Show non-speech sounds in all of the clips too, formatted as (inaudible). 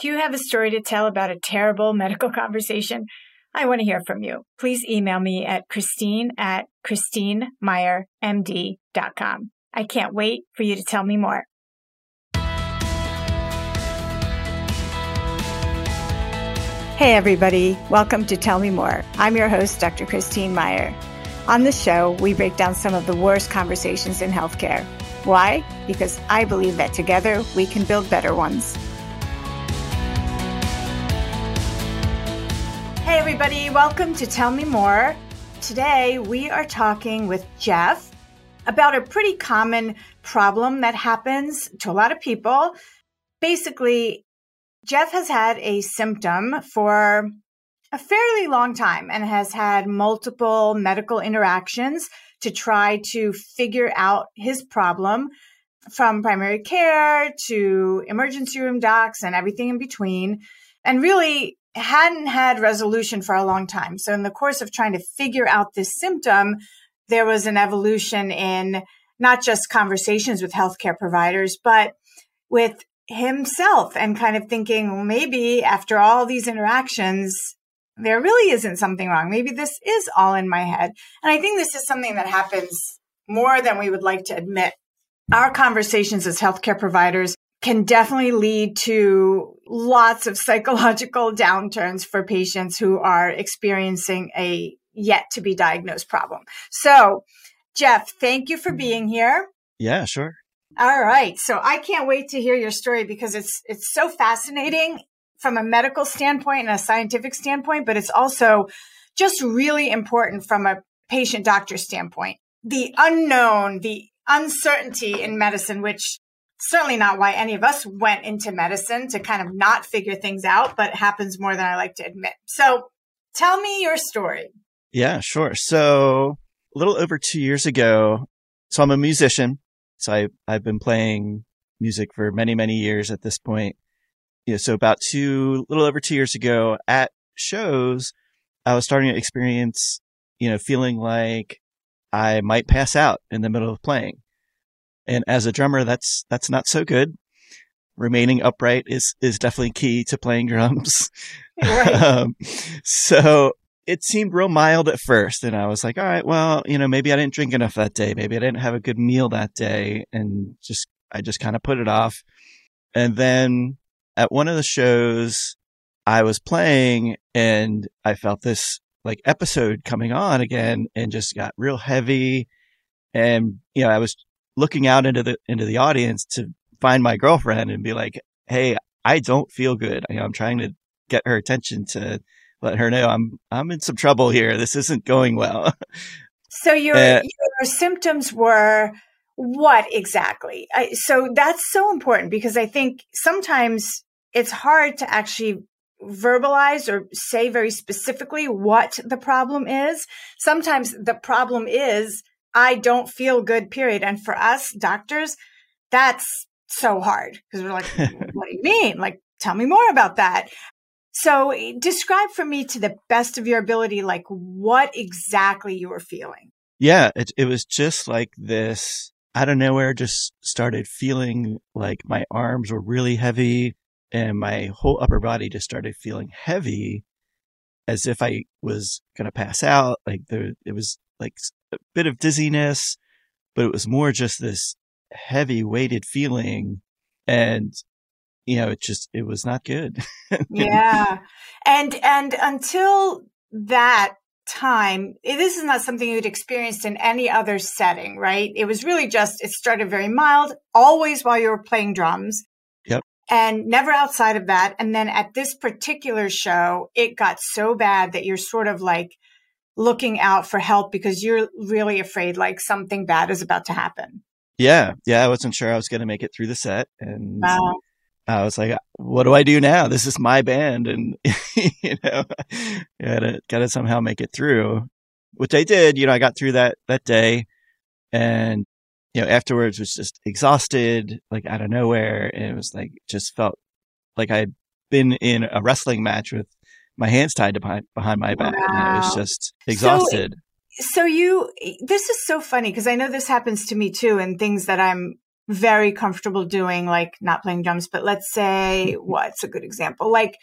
Do you have a story to tell about a terrible medical (laughs) conversation? I want to hear from you. Please email me at Christine at ChristineMeyerMD.com. I can't wait for you to tell me more. Hey, everybody. Welcome to Tell Me More. I'm your host, Dr. Christine Meyer. On the show, we break down some of the worst conversations in healthcare. Why? Because I believe that together we can build better ones. Hey, everybody. Welcome to Tell Me More. Today, we are talking with Jeff about a pretty common problem that happens to a lot of people. Basically, Jeff has had a symptom for a fairly long time and has had multiple medical interactions to try to figure out his problem from primary care to emergency room docs and everything in between and really hadn't had resolution for a long time. So in the course of trying to figure out this symptom, there was an evolution in not just conversations with healthcare providers, but with himself and kind of thinking, well, maybe after all these interactions, there really isn't something wrong. Maybe this is all in my head. And I think this is something that happens more than we would like to admit. Our conversations as healthcare providers can definitely lead to lots of psychological downturns for patients who are experiencing a yet to be diagnosed problem. So, Jeff, thank you for being here. Yeah, sure. All right. So I can't wait to hear your story because it's it's so fascinating from a medical standpoint and a scientific standpoint, but it's also just really important from a patient doctor standpoint. The unknown, the uncertainty in medicine, which certainly not why any of us went into medicine to kind of not figure things out, but happens more than I like to admit. So tell me your story. Yeah, sure. So a little over two years ago, so I'm a musician. So I, I've been playing music for many, many years at this point. You know, so about two, little over two years ago at shows, I was starting to experience, you know, feeling like I might pass out in the middle of playing. And as a drummer, that's, that's not so good. Remaining upright is, is definitely key to playing drums. (laughs) Right. (laughs) um, so it seemed real mild at first. And I was like, all right, well, you know, maybe I didn't drink enough that day. Maybe I didn't have a good meal that day. And just, I just kind of put it off. And then at one of the shows I was playing and I felt this like episode coming on again and just got real heavy. And, you know, I was looking out into the, into the audience to find my girlfriend and be like, Hey, I don't feel good. Know, I'm trying to get her attention to, let her know I'm I'm in some trouble here. This isn't going well. (laughs) So your uh, your symptoms were what exactly? I, so that's so important because I think sometimes it's hard to actually verbalize or say very specifically what the problem is. Sometimes the problem is I don't feel good, period. And for us doctors, that's so hard because we're like, (laughs) what do you mean? Like, tell me more about that. So eh, describe for me to the best of your ability, like what exactly you were feeling. Yeah, it, it was just like this out of nowhere, just started feeling like my arms were really heavy and my whole upper body just started feeling heavy as if I was going to pass out. Like there, it was like bit of dizziness, but it was more just this heavy weighted feeling. And you know, it just, it was not good. (laughs) yeah. And, and until that time, eh, this is not something you'd experienced in any other setting, right? It was really just, it started very mild, always while you were playing drums. Yep. And never outside of that. And then at this particular show, it got so bad that you're sort of like looking out for help because you're really afraid like something bad is about to happen. Yeah. Yeah. I wasn't sure I was going to make it through the set. And wow. I was like, what do I do now? This is my band. And, (laughs) you know, gotta, gotta somehow make it through, which I did. You know, I got through that, that day and, you know, afterwards was just exhausted, like out of nowhere. And it was like, just felt like I'd been in a wrestling match with my hands tied behind, behind my back. Wow. And I was just exhausted. So, so you, this is so funny because I know this happens to me too, and things that I'm very comfortable doing, like not playing drums, but let's say (laughs) what's a good example? Like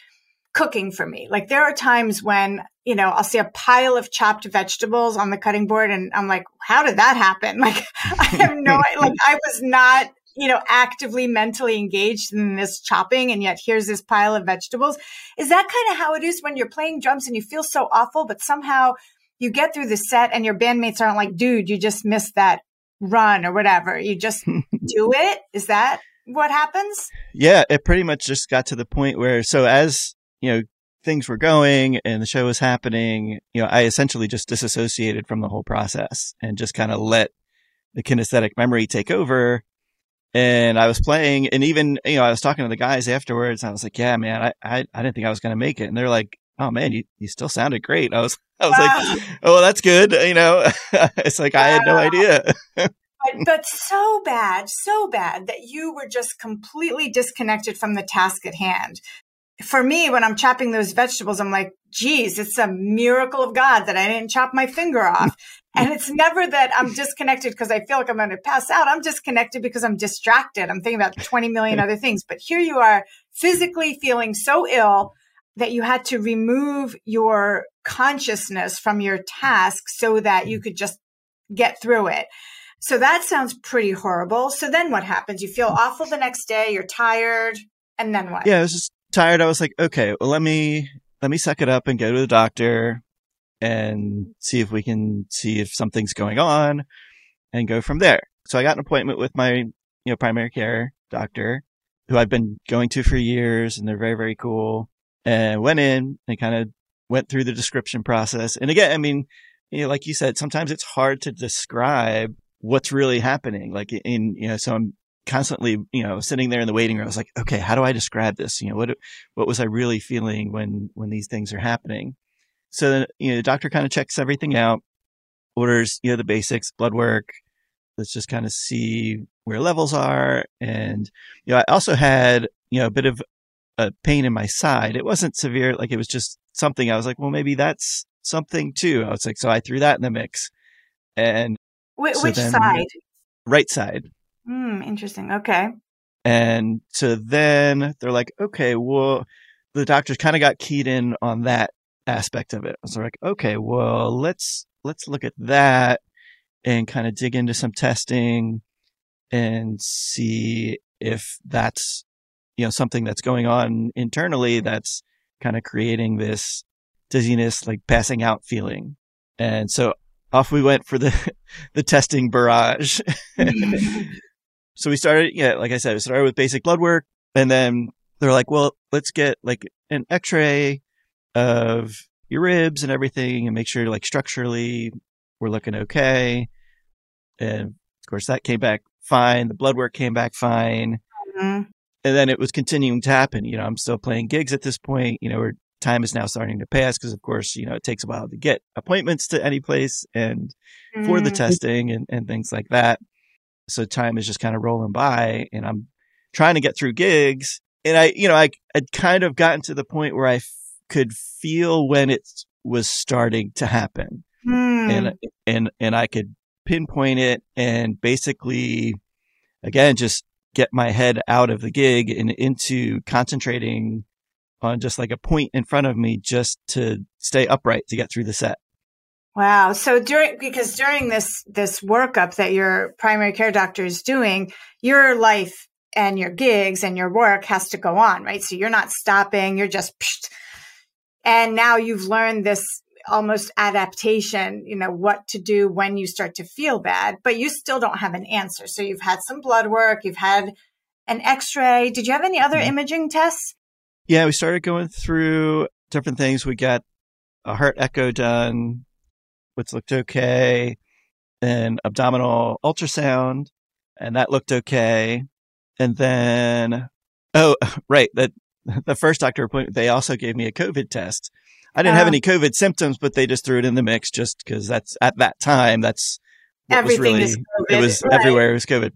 cooking for me. Like there are times when, you know, I'll see a pile of chopped vegetables on the cutting board and I'm like, how did that happen? (laughs) Like I have no (laughs) like I was not, you know, actively mentally engaged in this chopping and yet here's this pile of vegetables. Is that kind of how it is when you're playing drums and you feel so awful, but somehow you get through the set and your bandmates aren't like, dude, you just missed that run or whatever. You just (laughs) do it. Is that what happens? Yeah, it pretty much just got to the point where, so as you know, things were going and the show was happening, you know, I essentially just disassociated from the whole process and just kind of let the kinesthetic memory take over. And I was playing and even, you know, I was talking to the guys afterwards. I was like, yeah, man, I, I, I didn't think I was going to make it. And they're like, oh man, you, you still sounded great. I was, I was wow. like, ah. oh, that's good. You know, (laughs) it's like, wow. I had no idea. but, but so bad, so bad that you were just completely disconnected from the task at hand for me, when I'm chopping those vegetables, I'm like, geez, it's a miracle of God that I didn't chop my finger off. And it's never that I'm disconnected because I feel like I'm going to pass out. I'm disconnected because I'm distracted. I'm thinking about 20 million other things. But here you are physically feeling so ill that you had to remove your consciousness from your task so that you could just get through it. So that sounds pretty horrible. So then what happens? You feel awful the next day. You're tired. And then what? Yeah, I was just tired, I was like, okay, well, let me let me suck it up and go to the doctor and see if we can see if something's going on and go from there. So I got an appointment with my, you know, primary care doctor who I've been going to for years and they're very, very cool and went in and kind of went through the description process. And again, I mean, you know, like you said, sometimes it's hard to describe what's really happening. Like in, you know, so I'm constantly, you know, sitting there in the waiting room. I was like, okay, how do I describe this? You know, what, what was I really feeling when, when these things are happening? So, you know, the doctor kind of checks everything out, orders, you know, the basics, blood work. Let's just kind of see where levels are. And, you know, I also had, you know, a bit of a pain in my side. It wasn't severe. Like it was just something I was like, well, maybe that's something too. I was like, so I threw that in the mix. And Wh- so which then, side? Right side. Hmm, interesting. Okay. And so then they're like, okay, well, the doctors kind of got keyed in on that aspect of it. So like, okay, well, let's let's look at that and kind of dig into some testing and see if that's you know something that's going on internally that's kind of creating this dizziness, like passing out feeling. And so off we went for the (laughs) the testing barrage. (laughs) so we started, yeah, like I said, we started with basic blood work and then they're like, well, let's get like an x-ray of your ribs and everything and make sure like structurally we're looking okay. And of course that came back fine. The blood work came back fine. Mm-hmm. And then it was continuing to happen. You know, I'm still playing gigs at this point. You know, where time is now starting to pass because of course, you know, it takes a while to get appointments to any place and mm-hmm. for the mm-hmm. testing and, and things like that. So time is just kind of rolling by and I'm trying to get through gigs. And I, you know, I had kind of gotten to the point where I could feel when it was starting to happen. Hmm. And, and, and I could pinpoint it and basically, again, just get my head out of the gig and into concentrating on just like a point in front of me just to stay upright to get through the set. Wow. So during, because during this, this workup that your primary care doctor is doing, your life and your gigs and your work has to go on, right? So you're not stopping. You're just, psh, and now you've learned this almost adaptation, you know, what to do when you start to feel bad, but you still don't have an answer. So you've had some blood work, you've had an x-ray. Did you have any other mm-hmm. imaging tests? Yeah, we started going through different things. We got a heart echo done which looked okay, and abdominal ultrasound, and that looked okay. And then, oh, (laughs) right, that (laughs) the first doctor appointment, they also gave me a COVID test. I didn't have oh. any COVID symptoms, but they just threw it in the mix just because that's at that time. That's everything really, It was right. everywhere. It was COVID.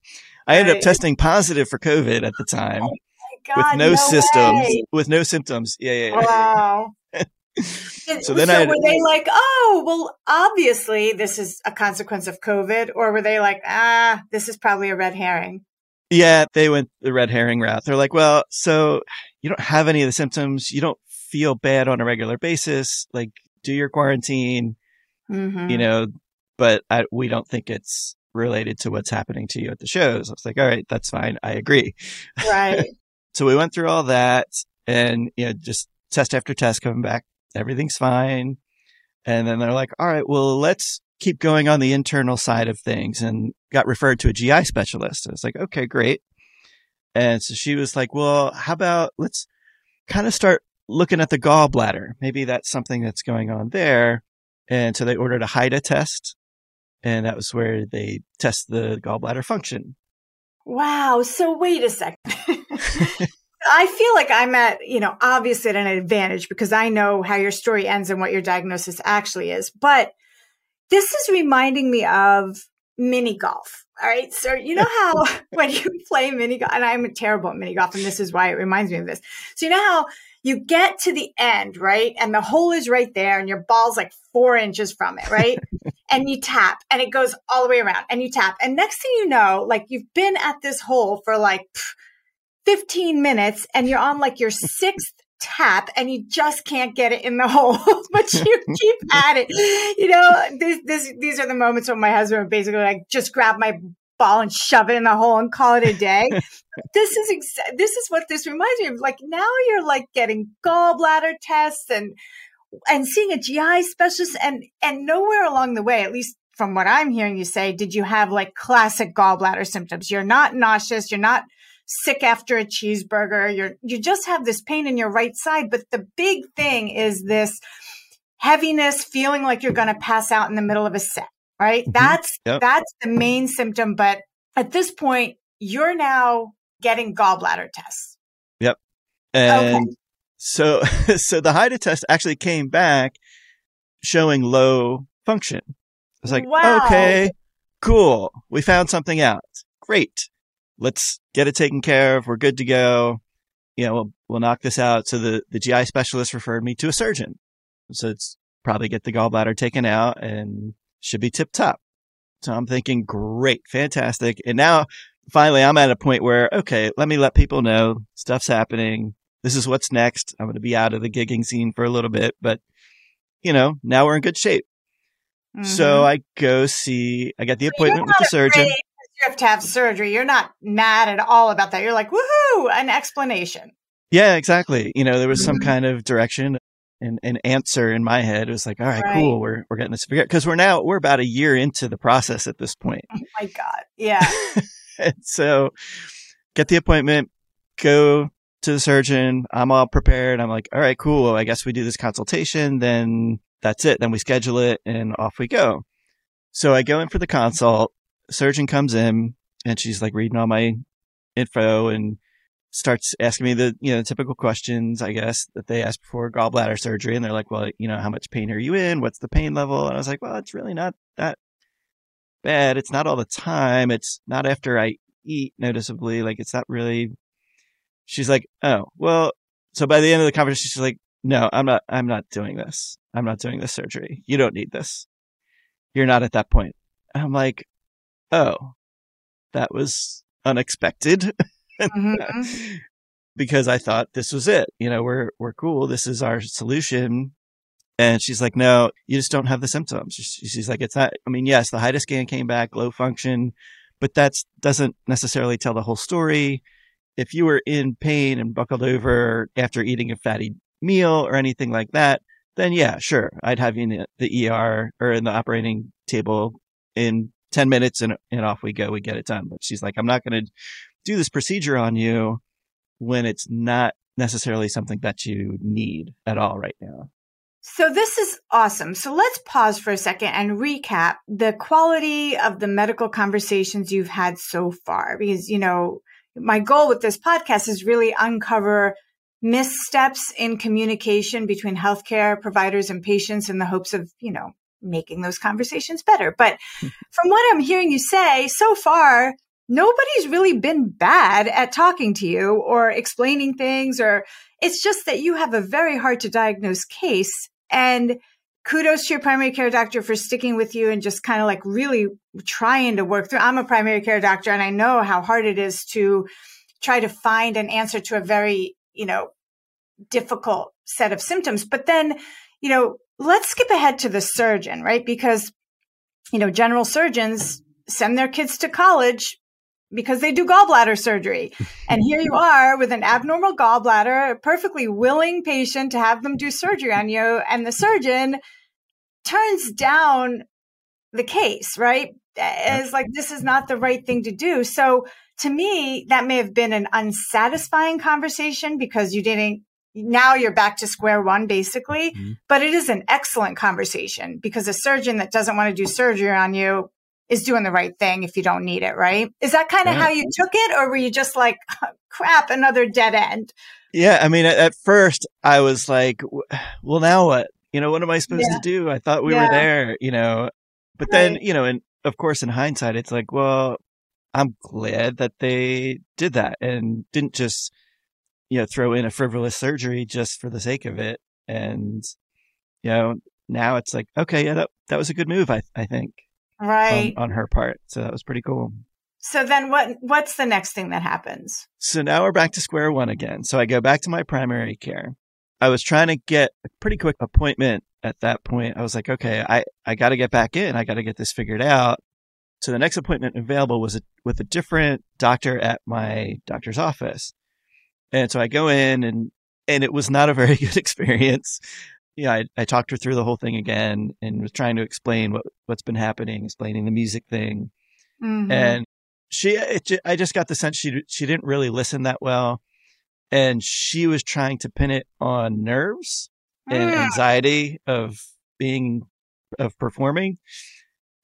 I ended right. up testing positive for COVID at the time. Oh God, with no, no symptoms. Way. With no symptoms. Yeah, yeah. yeah. Wow. (laughs) so then so I, were they like, oh, well, obviously this is a consequence of COVID, or were they like, ah, this is probably a red herring? Yeah, they went the red herring route. They're like, well, so you don't have any of the symptoms. You don't feel bad on a regular basis. Like, do your quarantine, Mm-hmm. you know, but I, we don't think it's related to what's happening to you at the shows. I was like, all right, that's fine. I agree. right. (laughs) So we went through all that and, you know, just test after test coming back. Everything's fine. And then they're like, all right, well, let's keep going on the internal side of things and got referred to a GI specialist. I was like, okay, great. And so she was like, well, how about let's kind of start looking at the gallbladder. Maybe that's something that's going on there. And so they ordered a HIDA test. And that was where they test the gallbladder function. Wow. So wait a second. (laughs) I feel like I'm at, you know, obviously at an advantage because I know how your story ends and what your diagnosis actually is. But this is reminding me of mini golf. All right. So you know how (laughs) (laughs) when you play mini golf, and I'm terrible at mini golf, and this is why it reminds me of this. So you know how you get to the end, right? And the hole is right there, and your ball's like four inches from it, right? (laughs) and you tap, and it goes all the way around, and you tap. And next thing you know, like you've been at this hole for like pff, 15 minutes, and you're on like your sixth tap and you just can't get it in the (laughs) hole, but you keep at it. You know, this, this, these are the moments when my husband basically like just grab my ball and shove it in the hole and call it a day. (laughs) this is ex- this is what this reminds me of. Like now you're like getting gallbladder tests and and seeing a GI specialist and and nowhere along the way, at least from what I'm hearing you say, did you have like classic gallbladder symptoms? You're not nauseous, you're not sick after a cheeseburger. You're, you just have this pain in your right side. But the big thing is this heaviness, feeling like you're going to pass out in the middle of a set, right? Mm-hmm. That's, yep. that's the main symptom. But at this point, you're now getting gallbladder tests. Yep. And okay. so, (laughs) so the HIDA test actually came back showing low function. I was like, wow. okay, cool. We found something out. Great. Let's get it taken care of. We're good to go. You know, we'll, we'll knock this out. So the, the GI specialist referred me to a surgeon. So it's probably get the gallbladder taken out and should be tip top. So I'm thinking, great, fantastic. And now finally I'm at a point where, okay, let me let people know stuff's happening. This is what's next. I'm going to be out of the gigging scene for a little bit, but you know, now we're in good shape. Mm-hmm. So I go see, I get the appointment with the surgeon. Afraid have to have surgery. You're not mad at all about that. You're like, woohoo, an explanation. Yeah, exactly. You know, there was some mm-hmm. kind of direction and an answer in my head. It was like, all right, right. cool. We're, we're getting this figured out because we're now, we're about a year into the process at this point. Oh my God. Yeah. (laughs) so get the appointment, go to the surgeon. I'm all prepared. I'm like, all right, cool. I guess we do this consultation. Then that's it. Then we schedule it and off we go. So I go in for the consult surgeon comes in and she's like reading all my info and starts asking me the you know typical questions I guess that they ask before gallbladder surgery. And they're like well you know how much pain are you in? What's the pain level? And I was like well it's really not that bad. It's not all the time. It's not after I eat noticeably. Like it's not really she's like oh well so by the end of the conversation she's like no I'm not I'm not doing this. I'm not doing this surgery. You don't need this. You're not at that point. I'm like oh, that was unexpected. (laughs) Mm-hmm. because I thought this was it. You know, we're, we're cool. This is our solution. And she's like, no, you just don't have the symptoms. She's like, it's not, I mean, yes, the HIDA scan came back, low function, but that doesn't necessarily tell the whole story. If you were in pain and buckled over after eating a fatty meal or anything like that, then yeah, sure. I'd have you in the ER or in the operating table in 10 minutes and, and off we go. We get it done. But she's like, I'm not going to do this procedure on you when it's not necessarily something that you need at all right now. So this is awesome. So let's pause for a second and recap the quality of the medical conversations you've had so far. Because, you know, my goal with this podcast is really uncover missteps in communication between healthcare providers and patients in the hopes of, you know, making those conversations better. But hmm. from what I'm hearing you say so far, nobody's really been bad at talking to you or explaining things, or it's just that you have a very hard to diagnose case. And kudos to your primary care doctor for sticking with you and just kind of like really trying to work through. I'm a primary care doctor and I know how hard it is to try to find an answer to a very, you know, difficult set of symptoms. But then, you know, let's skip ahead to the surgeon, right? Because, you know, general surgeons send their kids to college because they do gallbladder surgery. (laughs) And here you are with an abnormal gallbladder, a perfectly willing patient to have them do surgery on you. And the surgeon turns down the case, right? As like, this is not the right thing to do. So to me, that may have been an unsatisfying conversation because you didn't now you're back to square one basically mm-hmm. but it is an excellent conversation because a surgeon that doesn't want to do surgery on you is doing the right thing if you don't need it, right? Is that kind of yeah. how you took it, or were you just like, crap, another dead end? Yeah, I mean, at first I was like, well, now what? You know, what am I supposed yeah. to do? I thought we yeah. were there, you know. But right. then, you know, and of course, in hindsight, it's like, well, I'm glad that they did that and didn't just, you know, throw in a frivolous surgery just for the sake of it. And, you know, now it's like, okay, yeah, that, that was a good move, I, I think right on, on her part. So that was pretty cool. So then what what's the next thing that happens? So now we're back to square one again. So I go back to my primary care. I was trying to get a pretty quick appointment at that point. I was like, okay, I, I got to get back in. I got to get this figured out. So the next appointment available was a, with a different doctor at my doctor's office. And so I go in and, and it was not a very (laughs) good experience yeah, I, I talked her through the whole thing again and was trying to explain what what's been happening, explaining the music thing, mm-hmm. and she, it, I just got the sense she she didn't really listen that well, and she was trying to pin it on nerves and ah. anxiety of being of performing,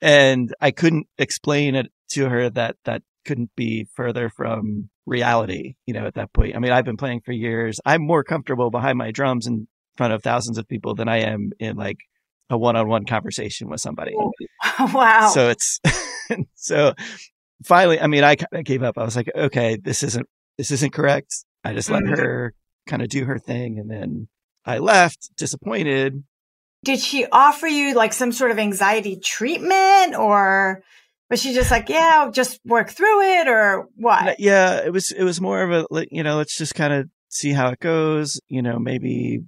and I couldn't explain it to her that that couldn't be further from reality, you know, at that point. I mean, I've been playing for years. I'm more comfortable behind my drums in front of thousands of people than I am in like a one-on-one conversation with somebody. (laughs) Wow. So it's (laughs) so finally, I mean, I kind of gave up. I was like, okay, this isn't this isn't correct. I just let mm-hmm. her kind of do her thing, and then I left disappointed. Did she offer you like some sort of anxiety treatment, or was she just like, yeah, just work through it, or what? Yeah, it was. It was more of a you know, let's just kind of see how it goes. You know, maybe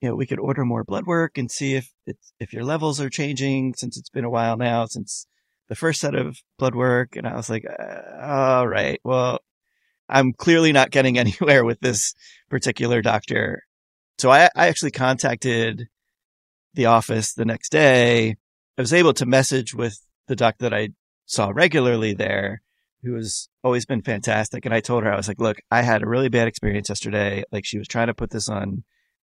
you know, we could order more blood work and see if it's, if your levels are changing since it's been a while now since the first set of blood work. And I was like, uh, all right, well, I'm clearly not getting (laughs) anywhere with this particular doctor. So I, I actually contacted the office the next day. I was able to message with the doctor that I saw regularly there, who has always been fantastic. And I told her, I was like, look, I had a really bad experience yesterday. Like she was trying to put this on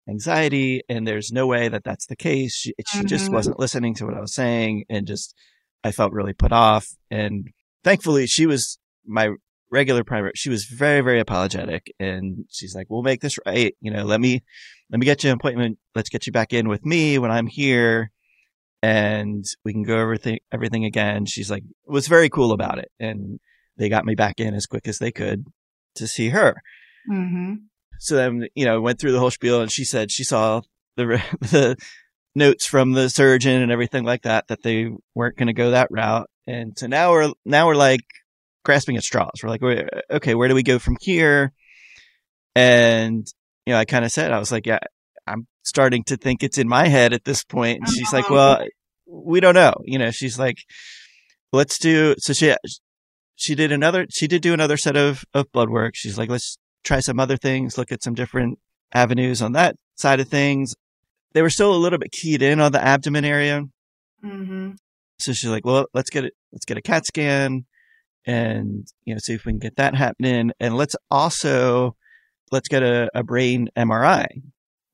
anxiety and there's no way that that's the case she, she mm-hmm. just wasn't listening to what i was saying and just i felt really put off and thankfully she was my regular primary she was very very apologetic and she's like we'll make this right you know let me let me get you an appointment let's get you back in with me when i'm here and we can go everything everything again she's like was very cool about it and they got me back in as quick as they could to see her mm-hmm. So then, you know, went through the whole spiel and she said she saw the, (laughs) the notes from the surgeon and everything like that, that they weren't going to go that route. And so now we're, now we're like grasping at straws. We're like, okay, where do we go from here? And, you know, I kind of said, I was like, yeah, I'm starting to think it's in my head at this point. And she's like, well, we don't know. You know, she's like, let's do, so she, she did another, she did do another set of, of blood work. She's like, let's try some other things, look at some different avenues on that side of things. They were still a little bit keyed in on the abdomen area. Mm-hmm. So she's like, well, let's get it, let's get a CAT scan and, you know, see if we can get that happening. And let's also, let's get a, a brain MRI.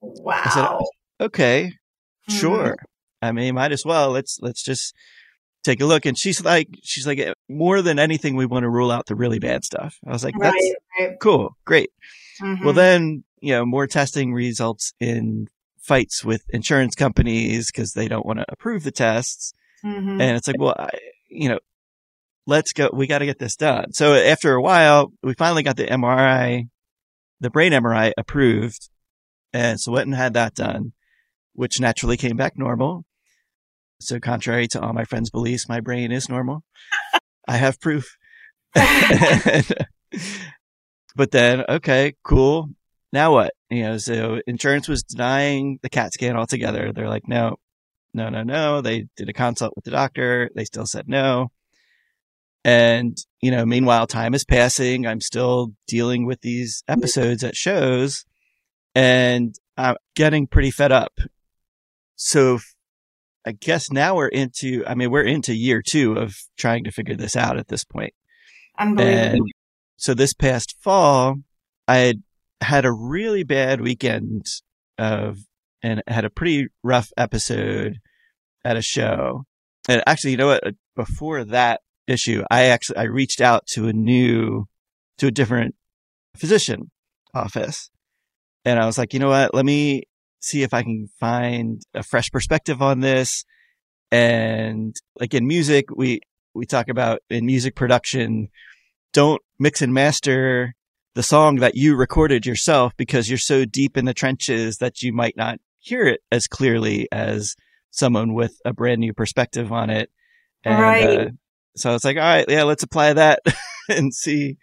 Wow. I said, okay, mm-hmm. sure. I mean, might as well. Let's, let's just take a look. And she's like, she's like, more than anything, we want to rule out the really bad stuff. I was like, that's right, right. cool. Great. Mm-hmm. Well, then, you know, more testing results in fights with insurance companies because they don't want to approve the tests. Mm-hmm. And it's like, well, I, you know, let's go. We got to get this done. So after a while, we finally got the MRI, the brain MRI approved. And so went and had that done which naturally came back normal. So contrary to all my friends' beliefs, my brain is normal. I have proof. (laughs) but then, okay, cool. Now what? You know, so insurance was denying the CAT scan altogether. They're like, no, no, no, no. They did a consult with the doctor. They still said no. And, you know, meanwhile, time is passing. I'm still dealing with these episodes at shows and I'm getting pretty fed up. So I guess now we're into, I mean, we're into year two of trying to figure this out at this point. Unbelievable. And so this past fall, I had had a really bad weekend of, and had a pretty rough episode at a show. And actually, you know what? Before that issue, I actually, I reached out to a new, to a different physician office. And I was like, you know what? Let me see if I can find a fresh perspective on this. And like in music, we, we talk about in music production, don't mix and master the song that you recorded yourself because you're so deep in the trenches that you might not hear it as clearly as someone with a brand new perspective on it. And, right. Uh, so I was like, all right, yeah, let's apply that (laughs) and see,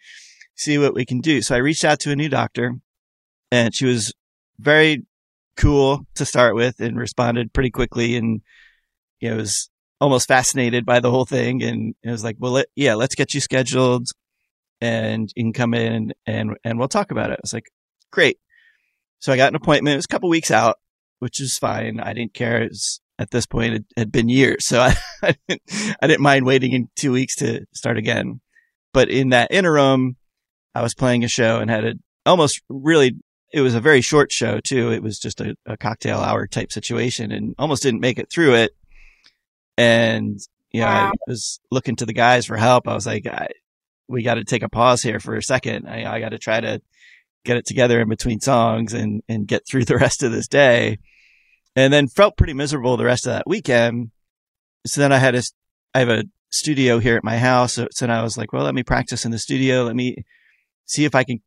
see what we can do. So I reached out to a new doctor and she was very cool to start with and responded pretty quickly and you know was almost fascinated by the whole thing and it was like well let, yeah let's get you scheduled and you can come in and and we'll talk about it. I was like, great. So I got an appointment. It was a couple weeks out, which is fine. I didn't care. Was, at this point, it had been years, so I (laughs) I didn't, I didn't mind waiting in two weeks to start again. But in that interim, I was playing a show and had a almost really. It was a very short show too. It was just a, a cocktail hour type situation, and almost didn't make it through it. And yeah, wow. I was looking to the guys for help. I was like, I, we got to take a pause here for a second. I, I got to try to get it together in between songs and, and get through the (laughs) rest of this day. And then felt pretty miserable the rest of that weekend. So then I had a, I have a studio here at my house. So, so I was like, well, let me practice in the studio. Let me see if I can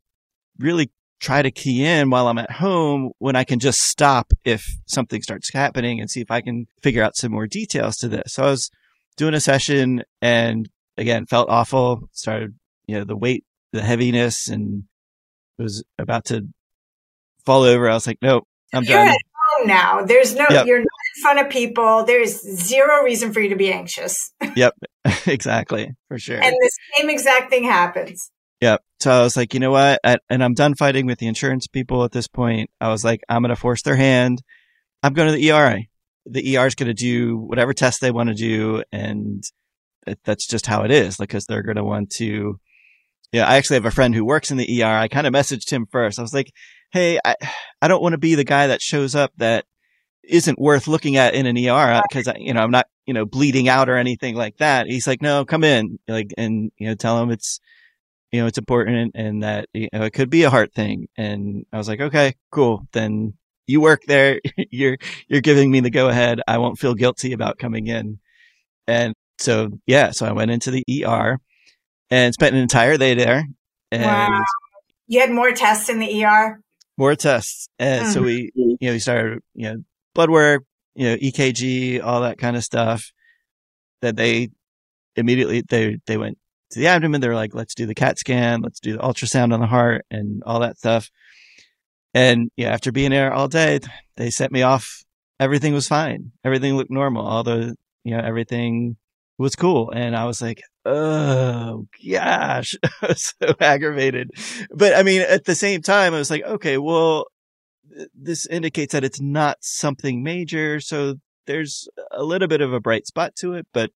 really try to key in while I'm at home when I can just stop if something starts happening and see if I can figure out some more details to this. So I was doing a session and again, felt awful. Started, you know, the weight, the heaviness, and was about to fall over. I was like, nope, I'm you're done. At home now. There's no, yep. you're not in front of people. There's zero reason for you to be anxious. yep, (laughs) exactly, for sure. And the same exact thing happens. Yep. So I was like, you know what? I, and I'm done fighting with the insurance people at this point. I was like, I'm going to force their hand. I'm going to the ERA. The ER is going to do whatever test they want to do. And that's just how it is because they're going to want to yeah i actually have a friend who works in the er i kind of messaged him first i was like hey i, I don't want to be the guy that shows up that isn't worth looking at in an er because you know i'm not you know bleeding out or anything like that he's like no come in like and you know tell him it's you know it's important and that you know it could be a heart thing and i was like okay cool then you work there (laughs) you're you're giving me the go ahead i won't feel guilty about coming in and so yeah, so I went into the ER and spent an entire day there. And wow. You had more tests in the ER? More tests. And mm-hmm. so we, you know, we started, you know, blood work, you know, EKG, all that kind of stuff that they immediately, they, they went to the abdomen. They're like, let's do the CAT scan. Let's do the ultrasound on the heart and all that stuff. And yeah, after being there all day, they set me off. Everything was fine. Everything looked normal. All the, you know, everything was cool. And I was like, oh gosh, (laughs) I was so aggravated. But I mean, at the same time, I was like, okay, well, this indicates that it's not something major. So there's a little bit of a bright spot to it. But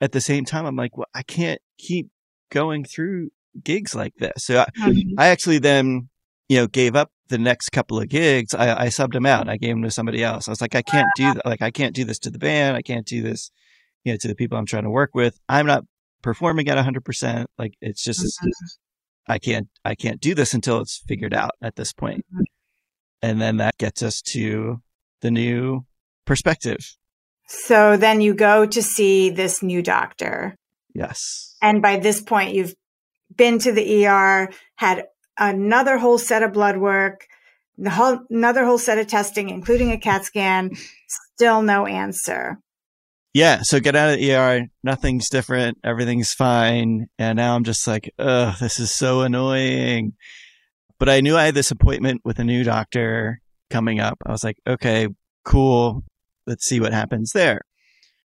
at the same time, I'm like, well, I can't keep going through gigs like this. So I, mm-hmm. I actually then, you know, gave up the next couple of gigs. I, I subbed them out. I gave them to somebody else. I was like, I can't do that. Like, I can't do this to the band. I can't do this you know, to the people I'm trying to work with. I'm not performing at 100%. Like it's just, mm-hmm. I can't, I can't do this until it's figured out at this point. Mm-hmm. And then that gets us to the new perspective. So then you go to see this new doctor. Yes. And by this point, you've been to the ER, had another whole set of blood work. the whole, another whole set of testing, including a CAT scan, still no answer. Yeah. So get out of the ER. Nothing's different. Everything's fine. And now I'm just like, ugh, this is so annoying. But I knew I had this appointment with a new doctor coming up. I was like, okay, cool. Let's see what happens there.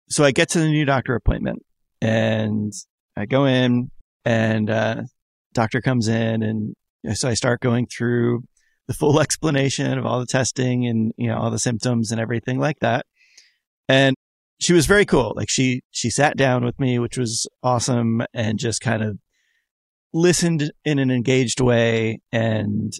So I get to the new doctor appointment and I go in and, uh, doctor comes in and so I start going through the full (laughs) explanation of all the testing and, you know, all the symptoms and everything like that. And she was very cool. Like she, she sat down with me, which was awesome and just kind of listened in an engaged way and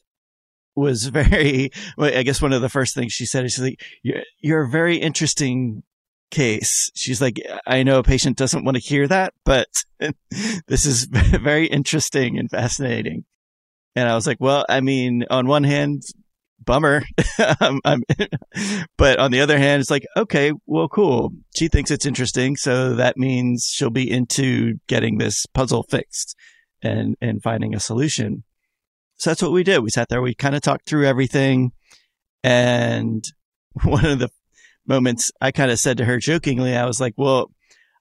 was very, I guess one of the first things she said is she's like, you're, you're a very interesting case. She's like, I know a patient doesn't want to hear that, but (laughs) this is (laughs) very interesting and fascinating. And I was like, well, I mean, on one hand, bummer. (laughs) um, but on the other hand, it's like, okay, well, cool. She thinks it's interesting. So that means she'll be into getting this puzzle fixed and, and finding a solution. So that's what we did. We sat there, we kind of talked through everything. And (laughs) one of the moments I kind of said to her jokingly, I was like, well,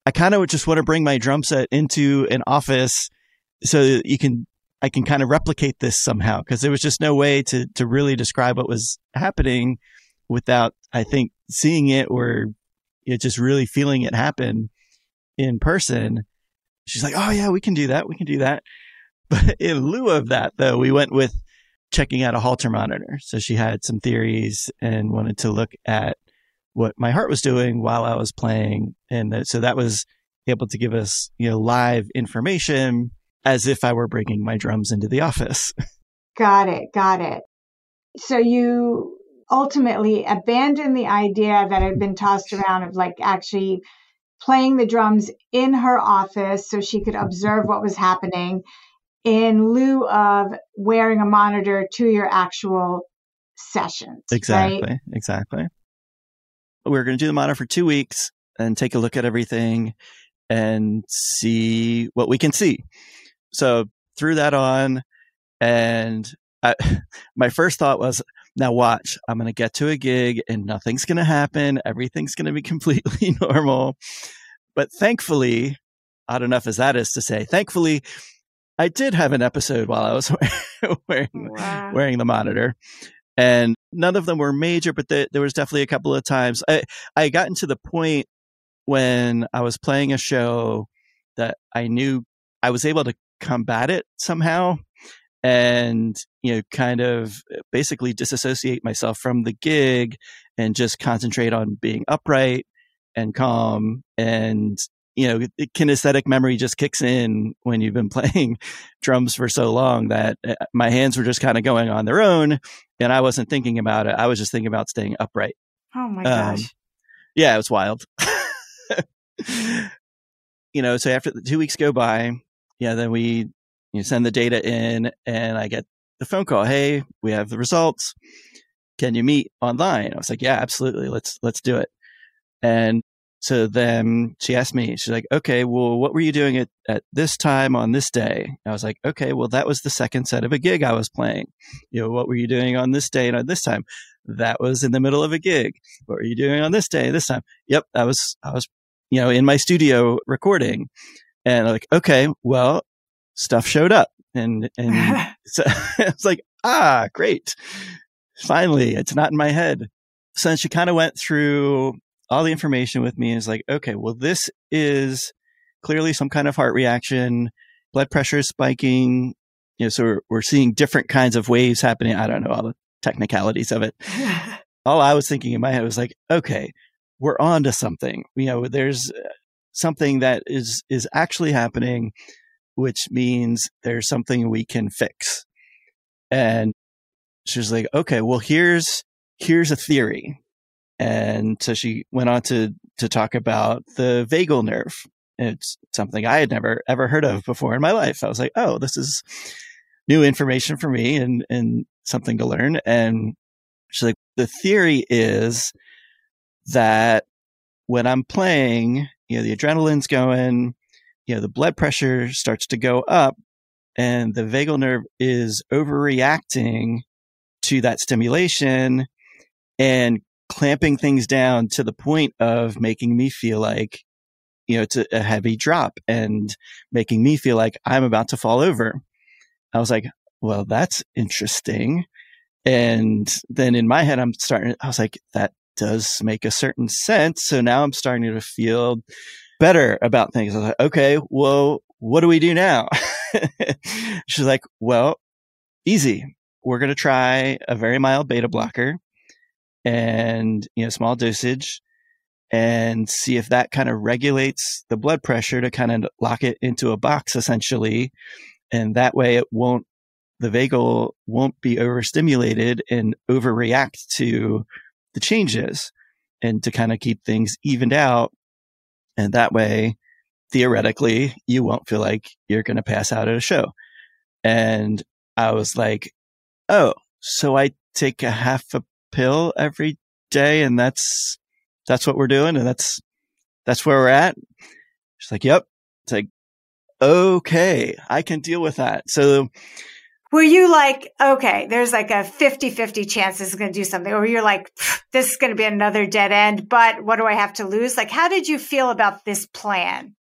I kind of just want to bring my drum set into an office so you can I can kind of replicate this somehow because there was just no way to to really describe what was happening without I think seeing it or you know, just really feeling it happen in person. She's like, "Oh yeah, we can do that. We can do that." (laughs) But in lieu of that, though, we went with checking out a Holter monitor. So she had some theories and wanted to look at what my heart was doing while I was playing, and so that was able to give us you know live information as if I were bringing my drums into the office. (laughs) Got it. Got it. So you ultimately abandoned the idea that had been tossed around of like actually playing the drums in her office so she could observe what was happening in lieu of wearing a monitor to your actual sessions. Exactly. Right? Exactly. We're going to do the monitor for two weeks and take a look at everything and see what we can see. So threw that on and I, (laughs) my first thought was, now watch, I'm going to get to a gig and nothing's going to happen. Everything's going to be (laughs) completely normal. But thankfully, odd enough as that is to say, thankfully, I did have an episode while I was (laughs) wearing, oh, wow. wearing the monitor. And none of them were major, but the, there was definitely a couple of times I, I got into the point when I was playing a show that I knew I was able to combat it somehow and you know kind of uh, basically disassociate myself from the gig and just concentrate on being upright and calm and you know kinesthetic memory just kicks in when you've been (laughs) playing drums for so long that uh, my hands were just kind of going on their own and i wasn't thinking about it i was just thinking about staying upright oh my gosh um, yeah it was wild (laughs) you know so after the two weeks go by yeah, then we you send the data in and I get the phone call. Hey, we have the results. Can you meet online? I was like, yeah, absolutely. Let's, let's do it. And so then she asked me, she's like, okay, well, what were you doing at, at this time on this day? I was like, okay, well, that was the second set of a gig I was playing. You know, what were you doing on this day and on this time? That was in the middle of a gig. What were you doing on this day, this time? Yep, I was, I was, you know, in my studio recording. And I'm like, okay, well, stuff showed up. And, and (laughs) so (laughs) I was like, ah, great. Finally, it's not in my head. So then she kind of went through all the information with me is like, okay, well, this is clearly some kind of heart reaction. Blood pressure is spiking. You know, so we're, we're seeing different kinds of waves happening. I don't know all the technicalities of it. (laughs) all I was thinking in my head was like, okay, we're on to something. You know, there's uh, something that is is actually happening, which means there's something we can fix. And she's like, okay, well here's here's a theory. And so she went on to to talk about the vagal nerve. It's something I had never ever heard of before in my life. I was like, oh, this is new information for me and and something to learn. And she's like, the theory is that when I'm playing, you know, the adrenaline's going, you know, the blood pressure starts to go up and the vagal nerve is overreacting to that stimulation and clamping things down to the point of making me feel like, you know, it's a, a heavy drop and making me feel like I'm about to fall over. I was like, well, that's interesting. And then in my head, I'm starting, I was like, that does make a certain sense. So now I'm starting to feel better about things. I was like, okay, well, what do we do now? (laughs) She's like, well, easy. We're going to try a very mild beta blocker and, you know, small dosage and see if that kind of regulates the blood pressure to kind of lock it into a box essentially. And that way it won't, the vagal won't be overstimulated and overreact to the changes and to kind of keep things evened out. And that way, theoretically, you won't feel like you're going to pass out at a show. And I was like, oh, so I take a half a pill every day and that's, that's what we're doing. And that's, that's where we're at. She's like, yep. It's like, okay, I can deal with that. So were you like, okay, there's like a 50 50 chance this is going to do something, or you're like, this is going to be another dead end, but what do I have to lose? Like, how did you feel about this plan?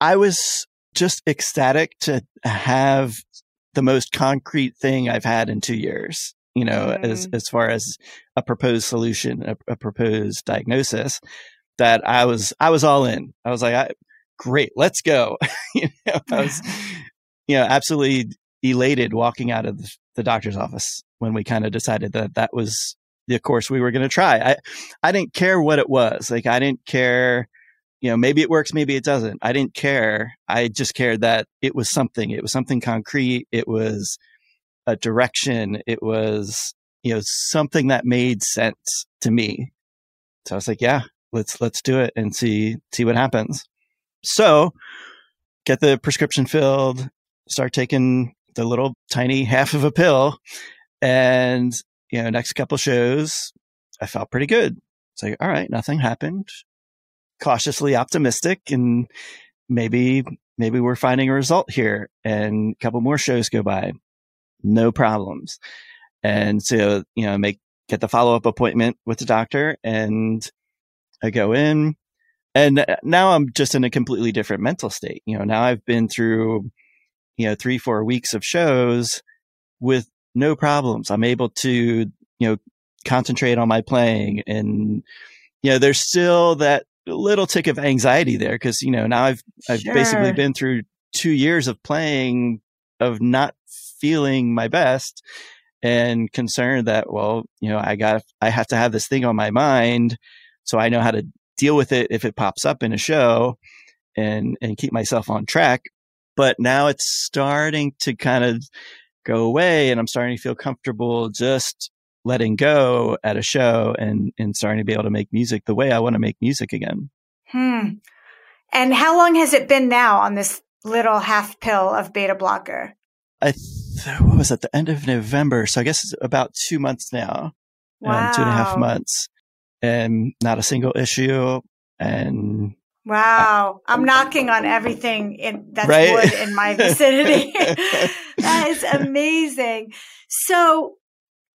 I was just ecstatic to have the most concrete thing I've had in two years, you know, mm. as, as far as a proposed solution, a, a, proposed diagnosis that I was, I was all in. I was like, I, great, let's go. (laughs) you know, I was, (laughs) you know, absolutely elated walking out of the doctor's office when we kind of decided that that was the course we were going to try. I, I didn't care what it was. Like, I didn't care, you know, maybe it works, maybe it doesn't. I didn't care. I just cared that it was something. It was something concrete. It was a direction. It was, you know, something that made sense to me. So I was like, yeah, let's, let's do it and see, see what happens. So get the prescription filled, start taking the little tiny half of a pill. And, you know, next couple shows, I felt pretty good. It's like, all right, nothing happened. Cautiously optimistic and maybe, maybe we're finding a result here and a couple more shows go by. No problems. And so, you know, make, get the follow up appointment with the doctor and I go in and uh, now I'm just in a completely different mental state. You know, now I've been through you know, three, four weeks of shows with no problems. I'm able to, you know, concentrate on my playing and, you know, there's still that little tick of anxiety there because, you know, now I've, I've sure. basically been through two years of playing of not feeling my best and concerned that, well, you know, I got, I have to have this thing on my mind so I know how to deal with it if it pops up in a show and, and keep myself on track but now it's starting to kind of go away and I'm starting to feel comfortable just letting go at a show and, and starting to be able to make music the way I want to make music again. Hmm. And how long has it been now on this little half pill of beta blocker? I th- what was at the end of November. So I guess it's about two months now. Wow. Um, two and a half months and not a single issue. And Wow. I'm knocking on everything in that's right? wood in my (laughs) vicinity. (laughs) that is (laughs) amazing. So,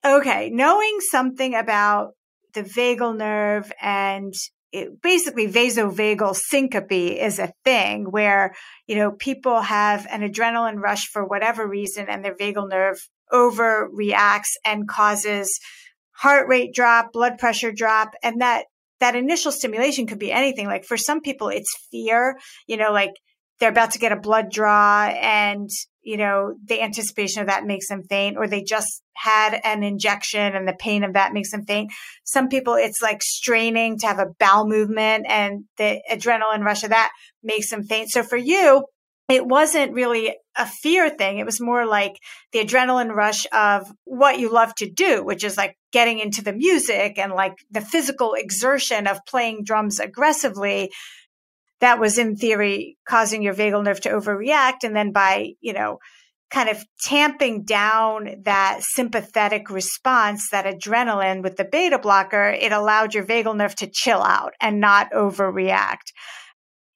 okay, knowing something about the vagal nerve and it, basically vasovagal syncope is a thing where, you know, people have an adrenaline rush for whatever reason and their vagal nerve overreacts and causes heart rate drop, blood pressure drop, and that that initial stimulation could be anything. Like for some people, it's fear, you know, like they're about to get a blood draw and, you know, the anticipation of that makes them faint, or they just had an injection and the pain of that makes them faint. Some people, it's like straining to have a bowel movement and the adrenaline rush of that makes them faint. So for you, it wasn't really a fear thing. It was more like the adrenaline rush of what you love to do, which is like getting into the music and like the physical exertion of playing drums aggressively. That was in theory causing your vagal nerve to overreact. And then by, you know, kind of tamping down that sympathetic response, that adrenaline with the beta blocker, it allowed your vagal nerve to chill out and not overreact.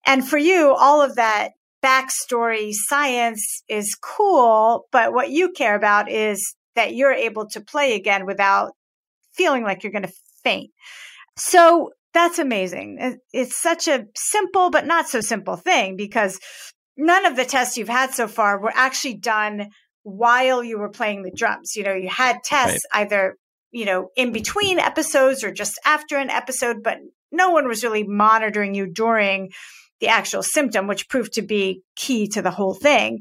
And for you, all of that backstory science is cool, but what you care about is that you're able to play again without feeling like you're going to faint. So that's amazing. It's such a simple, but not so simple thing because none of the tests you've had so far were actually done while you were playing the drums. You know, you had tests right. either, you know, in between episodes or just after an episode, but no one was really monitoring you during the actual symptom, which proved to be key to the whole thing.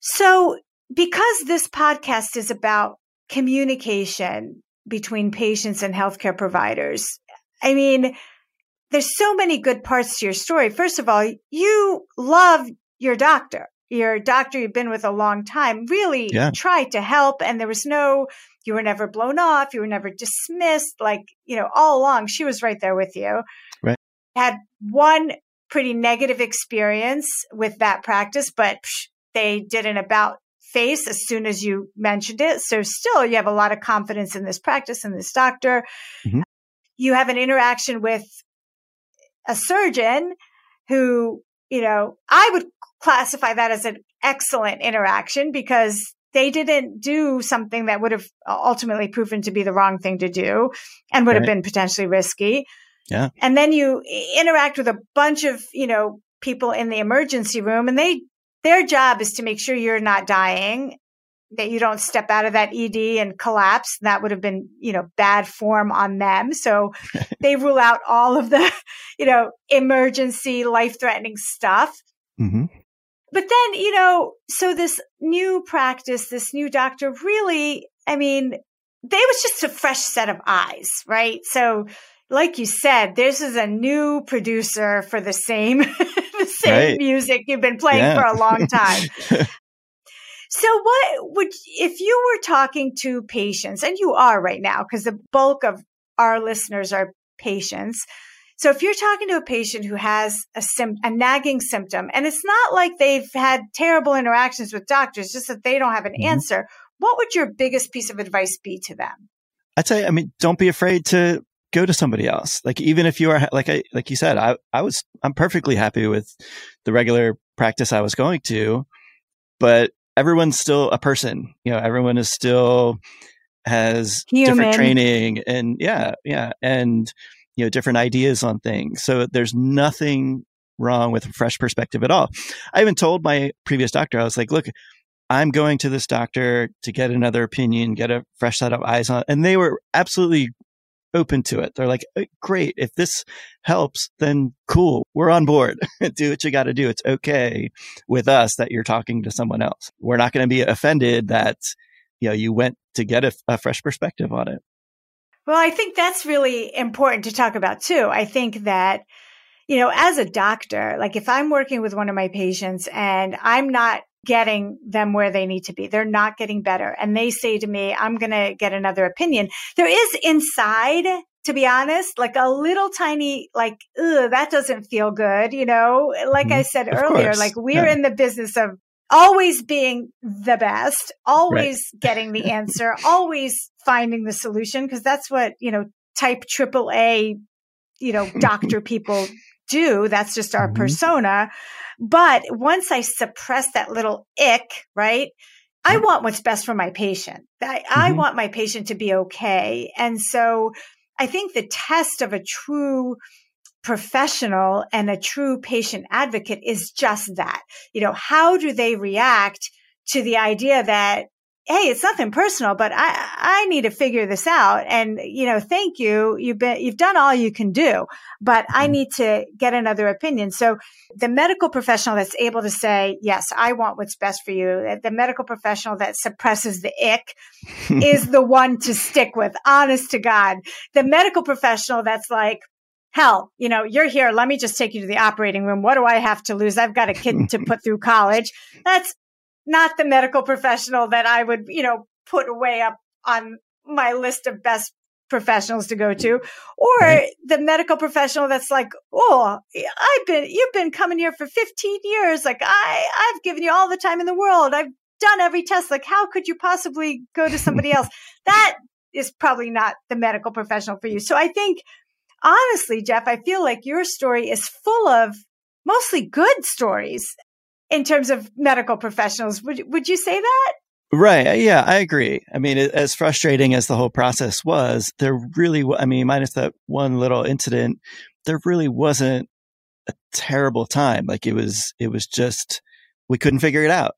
So because this podcast is about communication between patients and healthcare providers, I mean, there's so many good parts to your story. First of all, you love your doctor. Your doctor you've been with a long time really yeah. tried to help and there was no you were never blown off, you were never dismissed like, you know, all along she was right there with you. Right. Had one pretty negative experience with that practice, but psh, they did an about face as soon as you mentioned it. So still you have a lot of confidence in this practice and this doctor. Mm-hmm. You have an interaction with a surgeon who, you know, I would classify that as an excellent interaction because they didn't do something that would have ultimately proven to be the wrong thing to do and would right. have been potentially risky. Yeah. And then you interact with a bunch of, you know, people in the emergency room and they, their job is to make sure you're not dying, that you don't step out of that ED and collapse. That would have been, you know, bad form on them. So (laughs) they rule out all of the, you know, emergency life threatening stuff. Mm-hmm. But then, you know, so this new practice, this new doctor really, I mean, they was just a fresh set of eyes, right? So like you said, this is a new producer for the same, (laughs) the same right. music you've been playing yeah. for a long time. (laughs) so what would, if you were talking to patients and you are right now, because the bulk of our listeners are patients. So if you're talking to a patient who has a, sim- a nagging symptom and it's not like they've had terrible interactions with doctors, just that they don't have an mm-hmm. answer, what would your biggest piece of advice be to them? I'd say, I mean, don't be afraid to go to somebody else. Like even if you are like I like you said, I I was I'm perfectly happy with the regular practice I was going to, but everyone's still a person. You know, everyone is still has Human. different training and yeah, yeah, and you know different ideas on things. So there's nothing wrong with a fresh perspective at all. I even told my previous doctor, I was like, look, I'm going to this doctor to get another opinion, get a fresh set of eyes on, and they were absolutely open to it. They're like, eh, great. If this helps, then cool. We're on board. (laughs) do what you got to do. It's okay with us that you're talking to someone else. We're not going to be offended that, you know, you went to get a, a fresh perspective on it. Well, I think that's really important to talk about too. I think that, you know, as a doctor, like if I'm working with one of my patients and I'm not getting them where they need to be. They're not getting better. And they say to me, I'm going to get another opinion. There is inside, to be honest, like a little tiny, like, ugh, that doesn't feel good. You know, like mm-hmm. I said of earlier, course. like we're yeah. in the business of always being the best, always right. getting the answer, always finding the solution. Cause that's what, you know, type triple A, you know, doctor (laughs) people do. That's just our mm-hmm. persona. But once I suppress that little ick, right? I want what's best for my patient. I, mm-hmm. I want my patient to be okay. And so I think the test of a true professional and a true patient advocate is just that. You know, how do they react to the idea that hey, it's nothing personal, but I, I need to figure this out. And, you know, thank you. You've been, you've done all you can do, but I mm-hmm. need to get another opinion. So the medical professional that's able to say, yes, I want what's best for you. The medical professional that suppresses the ick is (laughs) the one to stick with, honest to God. The medical professional that's like, hell, you know, you're here. Let me just take you to the operating room. What do I have to lose? I've got a kid to put through college. That's not the medical professional that I would, you know, put way up on my list of best professionals to go to or right. the medical professional that's like oh i've been you've been coming here for 15 years. Like i i've given you all the time in the world. I've done every test. Like how could you possibly go to somebody else? (laughs) That is probably not the medical professional for you. So i think honestly jeff i feel like your story is full of mostly good stories in terms of medical professionals. Would would you say that? Right. Uh, yeah, I agree. I mean, as frustrating as the whole process was, there really, I mean, minus that one little incident, there really wasn't a terrible time. Like it was, it was just, we couldn't figure it out.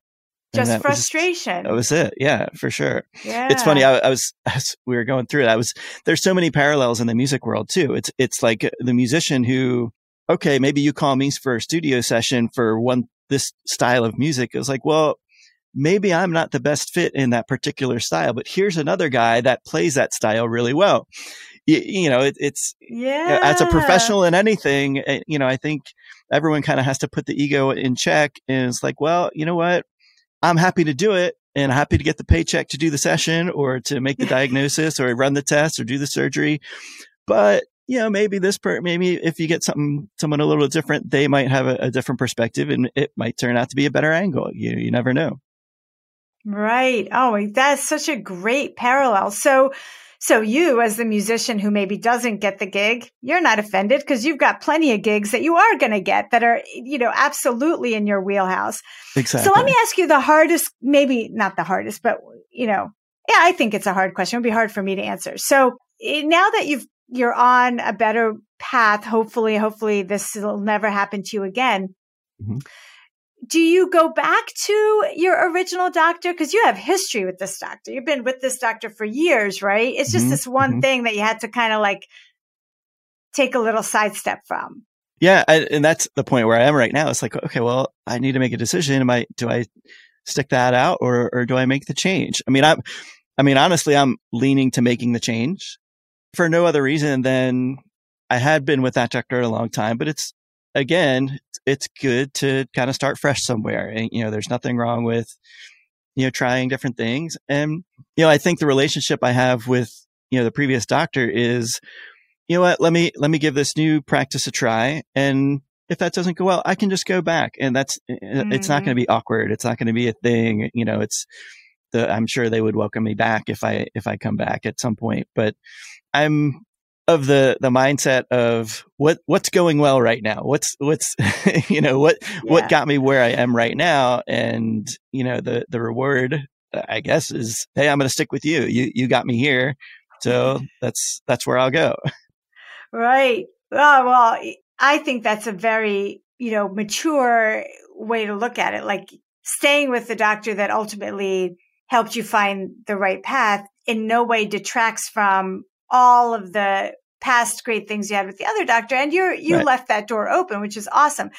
Just frustration. Was, that was it. Yeah, for sure. Yeah. It's funny. I, I was, (laughs) as we were going through it, I was, there's so many parallels in the music world too. It's, it's like the musician who, okay, maybe you call me for a studio session for one, this style of music. It was like, well, maybe I'm not the best fit in that particular style, but here's another guy that plays that style really well. You, you know, it, it's, yeah. As a professional in anything, eh, you know, I think everyone kind of has to put the ego in check and it's like, well, you know what? I'm happy to do it and happy to get the paycheck to do the session or to make the (laughs) diagnosis or run the test or do the surgery. But you know, maybe this per, maybe if you get something, someone a little different, they might have a, a different perspective and it might turn out to be a better angle. You, you never know. Right. Oh, that's such a great parallel. So, so you as the musician who maybe doesn't get the gig, you're not offended because you've got plenty of gigs that you are going to get that are, you know, absolutely in your wheelhouse. Exactly. So let me ask you the hardest, maybe not the hardest, but you know, yeah, I think it's a hard question. It'd be hard for me to answer. So eh, now that you've, you're on a better path, hopefully, hopefully this will never happen to you again. Mm-hmm do you go back to your original doctor? Because you have history with this doctor. You've been with this doctor for years, right? It's just mm-hmm. this one mm-hmm. thing that you had to kind of like take a little sidestep from. Yeah, I, and that's the point where I am right now. It's like, okay, well, I need to make a decision. Am I do I stick that out or or do I make the change? I mean, I'm I mean, honestly, I'm leaning to making the change for no other reason than I had been with that doctor a long time, but it's again, it's good to kind of start fresh somewhere. And, you know, there's nothing wrong with, you know, trying different things. And, you know, I think the relationship I have with, you know, the previous doctor is, you know what, let me, let me give this new practice a try. And if that doesn't go well, I can just go back and that's, mm-hmm. it's not going to mm-hmm. be awkward. It's not going to be a thing. You know, it's the, I'm sure they would welcome me back if I, if I come back at some point, but I'm of the the mindset of what what's going well right now? What's what's (laughs) you know what yeah. what got me where i am right now? And you know the the reward i guess is hey i'm going to stick with you. You you got me here. So that's that's where i'll go. Right. Oh, well i think that's a very you know mature way to look at it. Like staying with the doctor that ultimately helped you find the right path in no way detracts from all of the past great things you had with the other doctor and you're you right. left that door open which is awesome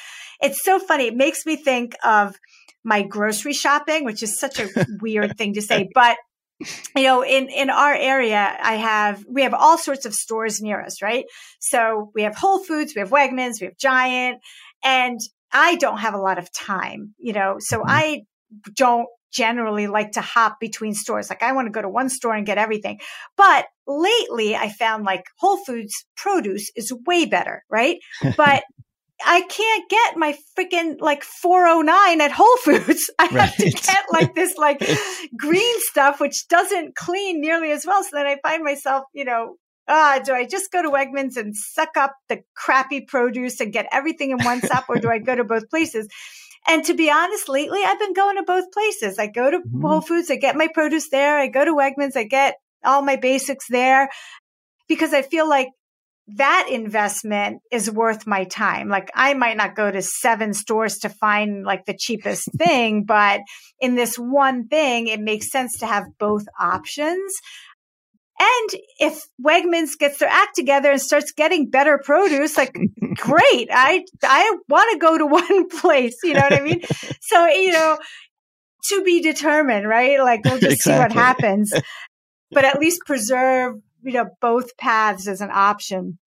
it's so funny it makes me think of my grocery shopping which is such a (laughs) weird thing to say but you know in in our area i have we have all sorts of stores near us right so we have whole foods we have wegmans we have giant and i don't have a lot of time you know so mm-hmm. i don't generally like to hop between stores. Like I want to go to one store and get everything. But lately I found like Whole Foods produce is way better, right? (laughs) But I can't get my freaking like 409 at Whole Foods. (laughs) I right. have to get like this like (laughs) green stuff, which doesn't clean nearly as well. So then I find myself, you know, ah, do I just go to Wegmans and suck up the crappy produce and get everything in one stop or do I go to both places? And to be honest, lately I've been going to both places. I go to mm-hmm. Whole Foods, I get my produce there. I go to Wegmans, I get all my basics there because I feel like that investment is worth my time. Like I might not go to seven stores to find like the cheapest (laughs) thing, but in this one thing, it makes sense to have both options. And if Wegmans gets their act together and starts getting better produce, like (laughs) great. I I want to go to (laughs) one place, you know what I mean? (laughs) so, you know, to be determined, right? Like we'll just exactly. see what happens. But at least preserve, you know, both paths as an option.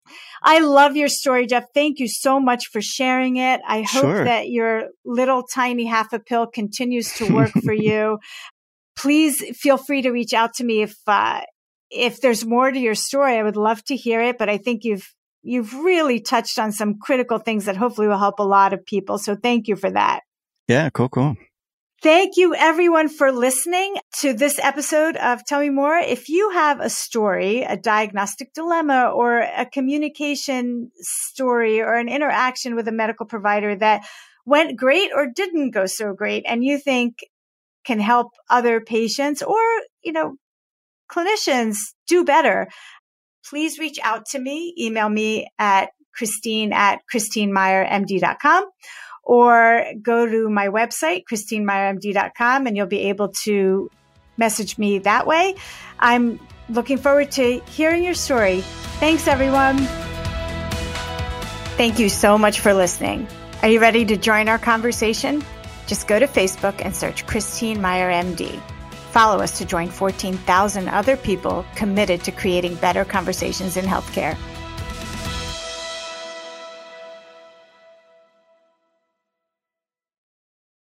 I love your story, Jeff. Thank you so much for sharing it. I hope sure. that your little tiny half a pill continues to work for you. Please feel free to reach out to me if uh, if there's more to your story, I would love to hear it, but I think you've you've really touched on some critical things that hopefully will help a lot of people. So thank you for that. Yeah, cool, cool. Thank you everyone for listening to this episode of Tell Me More. If you have a story, a diagnostic dilemma or a communication story or an interaction with a medical provider that went great or didn't go so great and you think can help other patients or, you know, clinicians do better, please reach out to me. Email me at Christine at ChristineMeyerMD.com or go to my website, ChristineMeyerMD.com, and you'll be able to message me that way. I'm looking forward to hearing your story. Thanks, everyone. Thank you so much for listening. Are you ready to join our conversation? Just go to Facebook and search Christine Meyer MD. Follow us to join 14,000 other people committed to creating better conversations in healthcare.